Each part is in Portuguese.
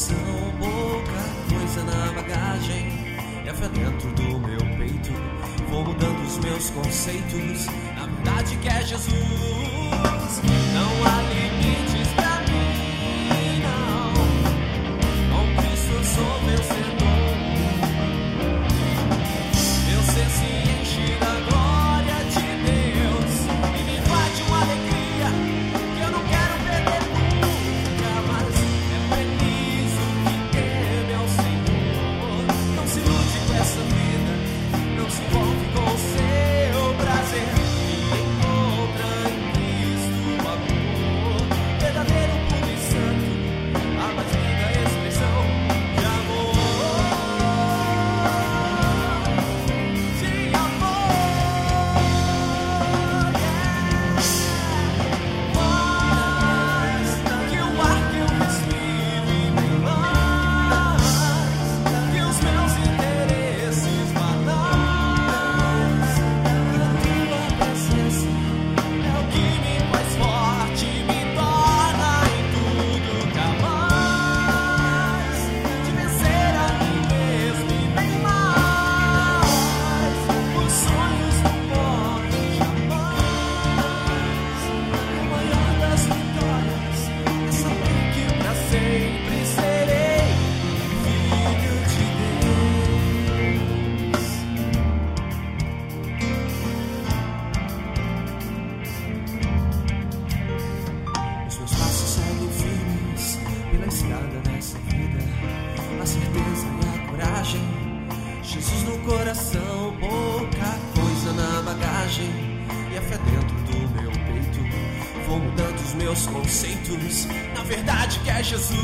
coração, pouca coisa na bagagem. É fé dentro do meu peito, vou mudando os meus conceitos. A verdade é que é Jesus. meus conceitos. Na verdade, que é Jesus.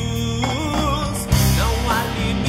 Não há limite.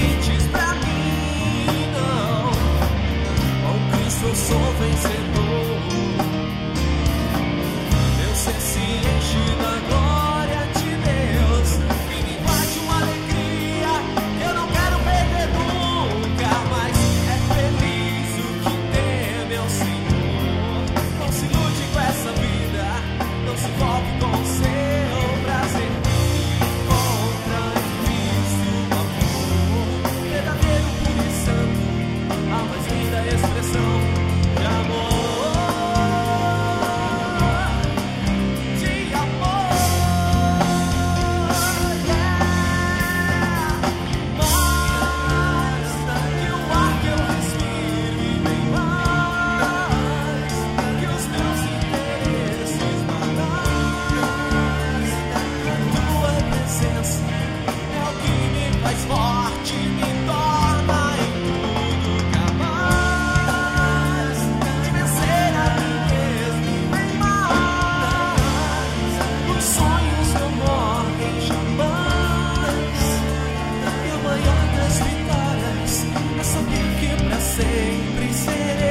sempre serei.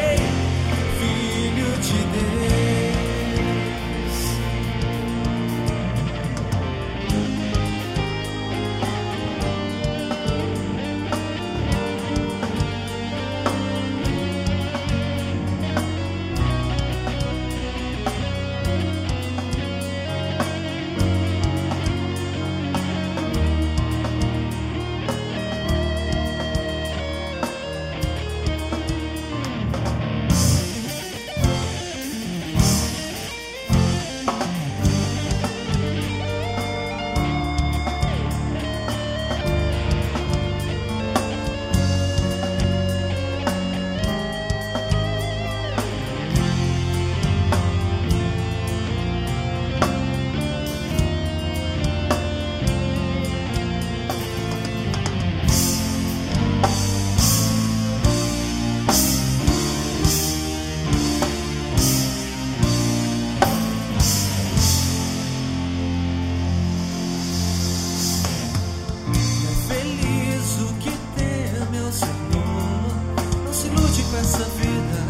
se ilude com essa vida,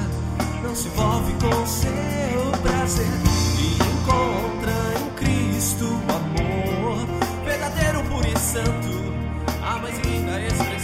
não se envolve com o seu prazer e encontra em Cristo o amor verdadeiro, puro e santo, a mais linda expressão.